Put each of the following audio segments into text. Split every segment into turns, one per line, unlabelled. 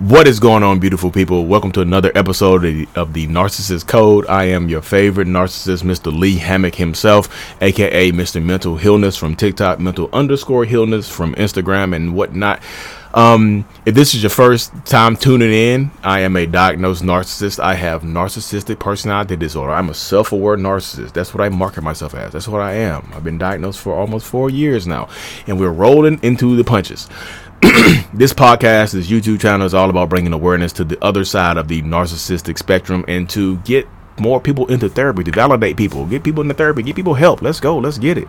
What is going on, beautiful people? Welcome to another episode of the, of the Narcissist Code. I am your favorite narcissist, Mr. Lee Hammock himself, aka Mr. Mental Healness from TikTok, Mental underscore Healness from Instagram, and whatnot. Um, if this is your first time tuning in, I am a diagnosed narcissist. I have narcissistic personality disorder. I'm a self aware narcissist. That's what I market myself as. That's what I am. I've been diagnosed for almost four years now, and we're rolling into the punches. this podcast, this YouTube channel is all about bringing awareness to the other side of the narcissistic spectrum and to get more people into therapy, to validate people, get people into therapy, get people help. Let's go, let's get it.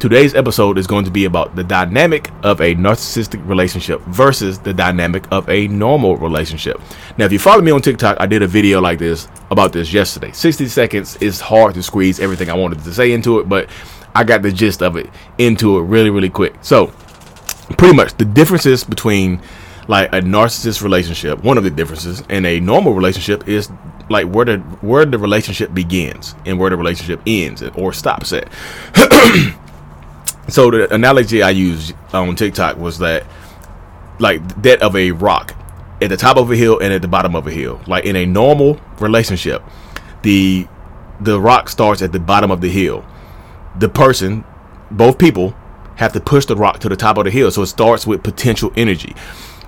Today's episode is going to be about the dynamic of a narcissistic relationship versus the dynamic of a normal relationship. Now, if you follow me on TikTok, I did a video like this about this yesterday. 60 seconds is hard to squeeze everything I wanted to say into it, but I got the gist of it into it really, really quick. So, pretty much the differences between like a narcissist relationship one of the differences and a normal relationship is like where the where the relationship begins and where the relationship ends or stops at. So the analogy i used on tiktok was that like that of a rock at the top of a hill and at the bottom of a hill. Like in a normal relationship the the rock starts at the bottom of the hill. The person both people have to push the rock to the top of the hill. So it starts with potential energy.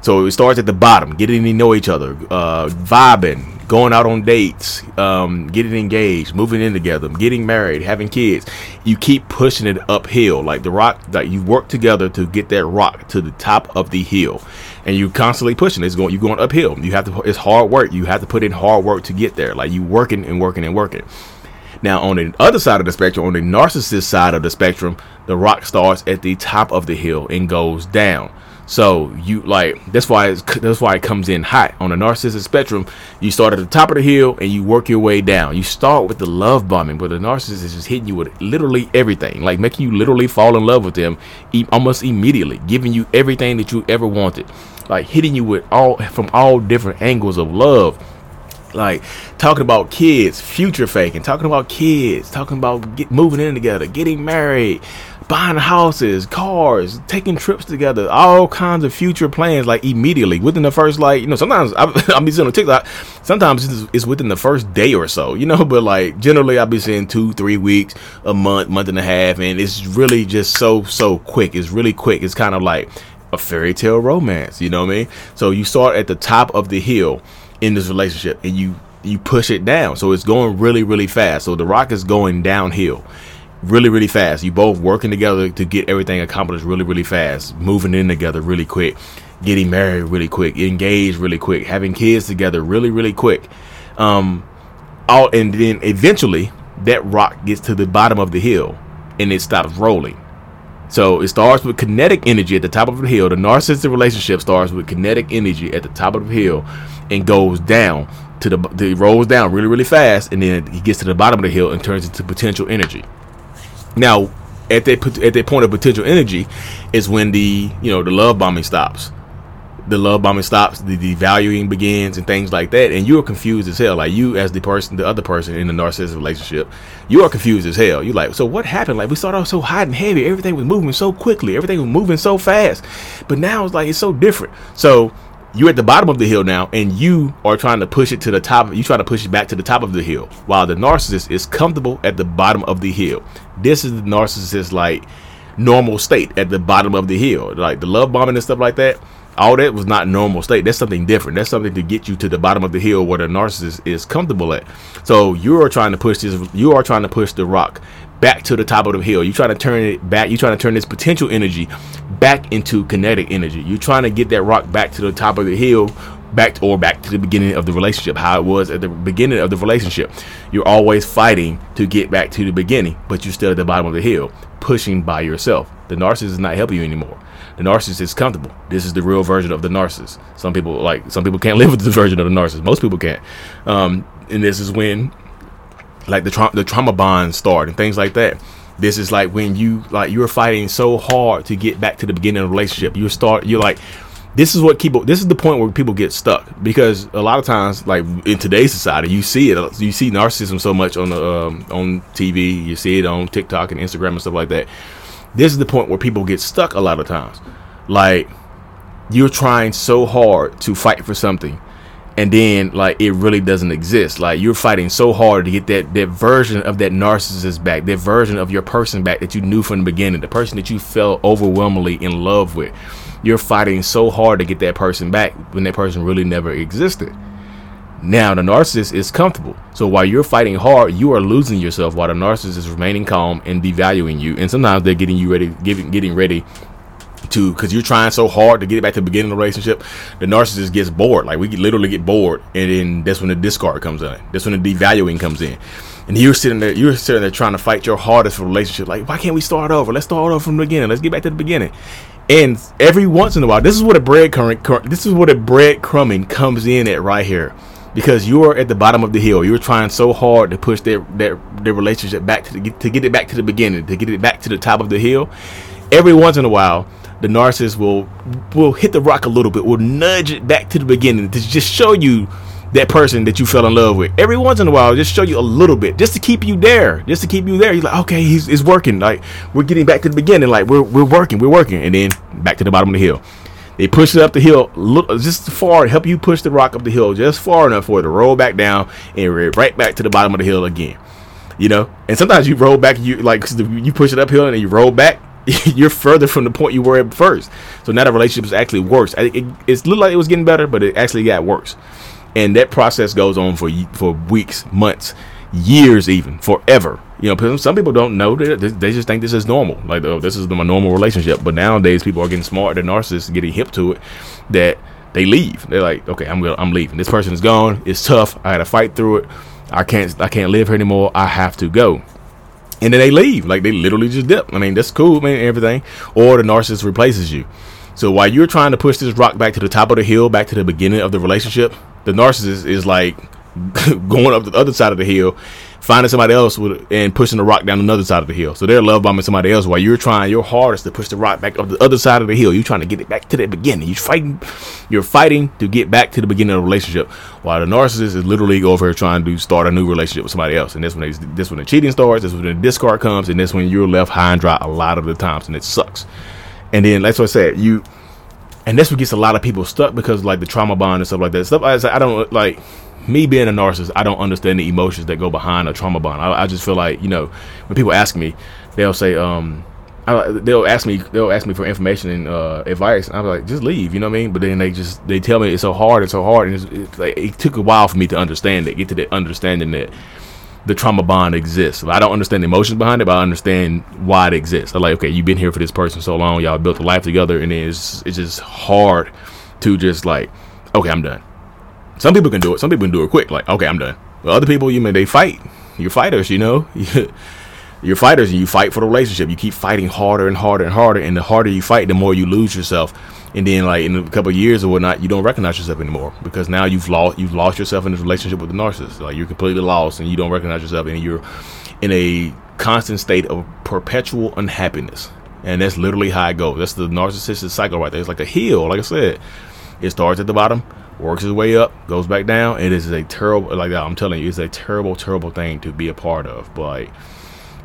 So it starts at the bottom, getting to know each other, uh, vibing, going out on dates, um, getting engaged, moving in together, getting married, having kids. You keep pushing it uphill, like the rock. Like you work together to get that rock to the top of the hill, and you constantly pushing. It's going. You're going uphill. You have to. It's hard work. You have to put in hard work to get there. Like you working and working and working. Now, on the other side of the spectrum, on the narcissist side of the spectrum, the rock starts at the top of the hill and goes down. So you like that's why it's, that's why it comes in hot on the narcissist spectrum. You start at the top of the hill and you work your way down. You start with the love bombing, but the narcissist is hitting you with literally everything, like making you literally fall in love with them e- almost immediately, giving you everything that you ever wanted, like hitting you with all from all different angles of love like talking about kids, future faking, talking about kids, talking about get, moving in together, getting married, buying houses, cars, taking trips together, all kinds of future plans, like immediately within the first, like, you know, sometimes I, I'll be seeing on TikTok, sometimes it's, it's within the first day or so, you know, but like generally I'll be seeing two, three weeks, a month, month and a half, and it's really just so, so quick. It's really quick. It's kind of like a fairy tale romance, you know what I mean? So you start at the top of the hill in this relationship and you you push it down. So it's going really really fast. So the rock is going downhill really really fast. You both working together to get everything accomplished really really fast. Moving in together really quick. Getting married really quick. Engaged really quick. Having kids together really really quick. Um all and then eventually that rock gets to the bottom of the hill and it stops rolling so it starts with kinetic energy at the top of the hill. The narcissistic relationship starts with kinetic energy at the top of the hill and goes down to the, the rolls down really really fast, and then he gets to the bottom of the hill and turns into potential energy. Now, at that at that point of potential energy, is when the you know the love bombing stops the love bombing stops, the devaluing begins, and things like that. And you are confused as hell. Like you, as the person, the other person in the narcissistic relationship, you are confused as hell. You're like, so what happened? Like we started off so hot and heavy, everything was moving so quickly, everything was moving so fast, but now it's like it's so different. So you're at the bottom of the hill now, and you are trying to push it to the top. You try to push it back to the top of the hill, while the narcissist is comfortable at the bottom of the hill. This is the narcissist like normal state at the bottom of the hill, like the love bombing and stuff like that all that was not normal state. That's something different. That's something to get you to the bottom of the hill where the narcissist is comfortable at. So you are trying to push this. You are trying to push the rock back to the top of the hill. You're trying to turn it back. You're trying to turn this potential energy back into kinetic energy. You're trying to get that rock back to the top of the hill, back to, or back to the beginning of the relationship, how it was at the beginning of the relationship. You're always fighting to get back to the beginning, but you're still at the bottom of the hill, pushing by yourself. The narcissist is not helping you anymore the narcissist is comfortable. This is the real version of the narcissist. Some people like some people can't live with the version of the narcissist. Most people can't. Um, and this is when like the tra- the trauma bonds start and things like that. This is like when you like you're fighting so hard to get back to the beginning of the relationship. You start you're like this is what people this is the point where people get stuck because a lot of times like in today's society you see it you see narcissism so much on the um, on TV you see it on TikTok and Instagram and stuff like that this is the point where people get stuck a lot of times. Like you're trying so hard to fight for something and then like it really doesn't exist. Like you're fighting so hard to get that that version of that narcissist back that version of your person back that you knew from the beginning the person that you felt overwhelmingly in love with. You're fighting so hard to get that person back when that person really never existed. Now the narcissist is comfortable. So while you're fighting hard you are losing yourself while the narcissist is remaining calm and devaluing you. And sometimes they're getting you ready getting, getting ready to because you're trying so hard to get it back to the beginning of the relationship, the narcissist gets bored. Like we literally get bored, and then that's when the discard comes in. That's when the devaluing comes in. And you're sitting there, you're sitting there trying to fight your hardest for relationship. Like, why can't we start over? Let's start over from the beginning. Let's get back to the beginning. And every once in a while, this is what a breadcrumb, this is what a breadcrumbing comes in at right here, because you're at the bottom of the hill. You're trying so hard to push their their, their relationship back to the, to get it back to the beginning, to get it back to the top of the hill. Every once in a while, the narcissist will will hit the rock a little bit, will nudge it back to the beginning to just show you that person that you fell in love with. Every once in a while, just show you a little bit, just to keep you there, just to keep you there. You're like, okay, he's it's working. Like we're getting back to the beginning. Like we're we're working, we're working, and then back to the bottom of the hill. They push it up the hill, look just far, help you push the rock up the hill just far enough for it to roll back down and right back to the bottom of the hill again. You know, and sometimes you roll back, you like you push it uphill and then you roll back, you're further from the point you were at first. So now the relationship is actually worse. It, it, it looked like it was getting better, but it actually got worse. And that process goes on for for weeks, months, years, even forever. You know, some people don't know that they just think this is normal. Like, oh, this is the normal relationship. But nowadays, people are getting smart. The narcissists getting hip to it. That they leave. They're like, okay, I'm gonna, I'm leaving. This person is gone. It's tough. I had to fight through it. I can't I can't live here anymore. I have to go and then they leave. Like they literally just dip. I mean, that's cool, man, everything. Or the narcissist replaces you. So while you're trying to push this rock back to the top of the hill, back to the beginning of the relationship, the narcissist is like going up the other side of the hill finding somebody else with, and pushing the rock down another side of the hill. So they're love bombing somebody else while you're trying your hardest to push the rock back up the other side of the hill. You're trying to get it back to the beginning. You're fighting, you're fighting to get back to the beginning of the relationship. While the narcissist is literally over here trying to start a new relationship with somebody else. And this when they, this when the cheating starts. This when the discard comes, and this when you're left high and dry a lot of the times, and it sucks. And then that's what I said. You and that's what gets a lot of people stuck because like the trauma bond and stuff like that. Stuff I, I don't like me being a narcissist, I don't understand the emotions that go behind a trauma bond. I, I just feel like you know when people ask me, they'll say, um, I, they'll ask me, they'll ask me for information and uh, advice. And I'm like, just leave, you know what I mean? But then they just they tell me it's so hard, it's so hard, and it's, it's like, it took a while for me to understand it, get to the understanding that the trauma bond exists. I don't understand the emotions behind it, but I understand why it exists. I'm like, okay, you've been here for this person so long, y'all built a life together, and it's it's just hard to just like, okay, I'm done. Some people can do it. Some people can do it quick. Like, okay, I'm done. But other people, you mean they fight. You're fighters, you know. You're fighters, and you fight for the relationship. You keep fighting harder and harder and harder, and the harder you fight, the more you lose yourself. And then, like in a couple years or whatnot, you don't recognize yourself anymore because now you've lost you've lost yourself in this relationship with the narcissist. Like you're completely lost, and you don't recognize yourself, and you're in a constant state of perpetual unhappiness. And that's literally how it goes. That's the narcissistic cycle right there. It's like a hill, like I said. It starts at the bottom, works its way up, goes back down. And it is a terrible, like I'm telling you, it's a terrible, terrible thing to be a part of. But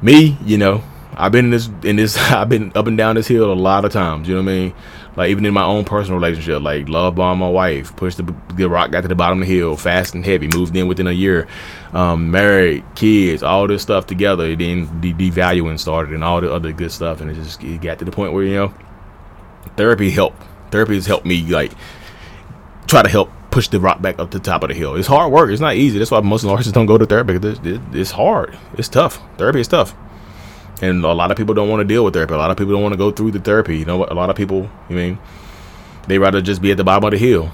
me, you know, I've been in this, in this, I've been up and down this hill a lot of times. You know what I mean? Like even in my own personal relationship, like love bomb my wife, pushed the, the rock, got to the bottom of the hill, fast and heavy, moved in within a year, um, married, kids, all this stuff together. Then the devaluing started and all the other good stuff, and it just it got to the point where you know, therapy helped. Therapy has helped me like try to help push the rock back up to the top of the hill. It's hard work. It's not easy. That's why most narcissists don't go to therapy. It's hard. It's tough. Therapy is tough. And a lot of people don't want to deal with therapy. A lot of people don't want to go through the therapy. You know what? A lot of people, I mean, they rather just be at the bottom of the hill.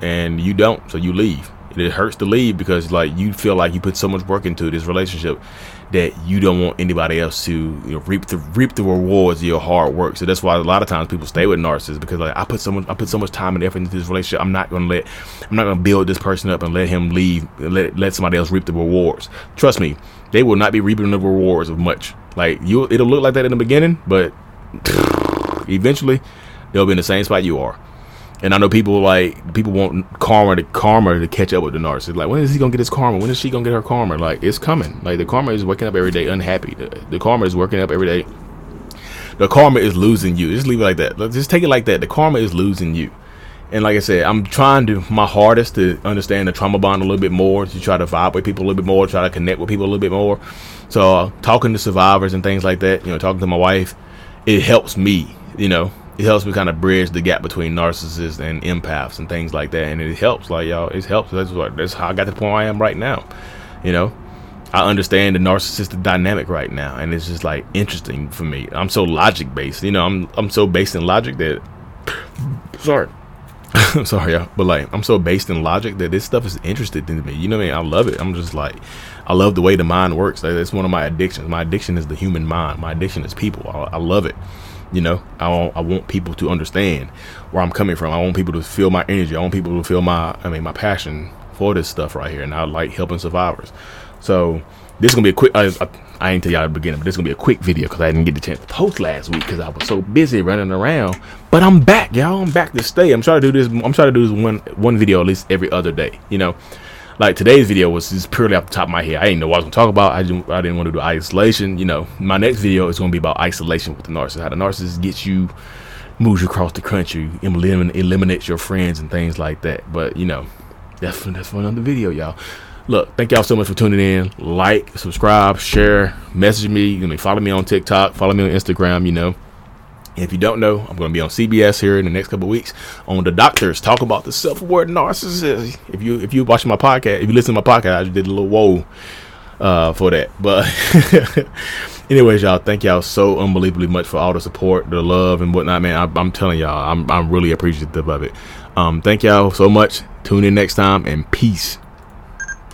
And you don't, so you leave. It hurts to leave because like you feel like you put so much work into this relationship that you don't want anybody else to you know, reap the reap the rewards of your hard work. So that's why a lot of times people stay with narcissists because like I put so much I put so much time and effort into this relationship. I'm not gonna let I'm not gonna build this person up and let him leave. Let let somebody else reap the rewards. Trust me, they will not be reaping the rewards of much. Like you, it'll look like that in the beginning, but eventually they'll be in the same spot you are. And I know people like people want karma to karma to catch up with the narcissist. Like, when is he gonna get his karma? When is she gonna get her karma? Like, it's coming. Like the karma is waking up every day unhappy. The, the karma is working up every day the karma is losing you. Just leave it like that. Just take it like that. The karma is losing you. And like I said, I'm trying to my hardest to understand the trauma bond a little bit more, to try to vibe with people a little bit more, try to connect with people a little bit more. So uh, talking to survivors and things like that, you know, talking to my wife, it helps me. You know, it helps me kind of bridge the gap between narcissists and empaths and things like that. And it helps, like y'all, it helps. That's what that's how I got to the point I am right now. You know, I understand the narcissistic dynamic right now, and it's just like interesting for me. I'm so logic based. You know, I'm I'm so based in logic that. sorry. I'm sorry, y'all, but like I'm so based in logic that this stuff is interested in me. You know what I mean? I love it. I'm just like, I love the way the mind works. Like, it's one of my addictions. My addiction is the human mind. My addiction is people. I, I love it. You know, I want, I want people to understand where I'm coming from. I want people to feel my energy. I want people to feel my, I mean, my passion for this stuff right here. And I like helping survivors. So this is gonna be a quick. I, I, I ain't tell y'all at the beginning, but this is gonna be a quick video because I didn't get the chance to post last week because I was so busy running around. But I'm back, y'all. I'm back to stay. I'm trying to do this. I'm trying to do this one one video at least every other day. You know, like today's video was just purely off the top of my head. I didn't know what I was gonna talk about. I didn't. I didn't want to do isolation. You know, my next video is gonna be about isolation with the narcissist. How the narcissist gets you, moves you across the country, elimin- eliminates your friends and things like that. But you know, that's that's for another video, y'all. Look, thank y'all so much for tuning in. Like, subscribe, share, message me. You know, follow me on TikTok, follow me on Instagram. You know, if you don't know, I'm going to be on CBS here in the next couple weeks on the doctors talk about the self-aware narcissist. If you if you watching my podcast, if you listen to my podcast, I did a little whoa uh, for that. But anyways, y'all, thank y'all so unbelievably much for all the support, the love, and whatnot, man. I, am telling y'all, I'm I'm really appreciative of it. Um, thank y'all so much. Tune in next time and peace.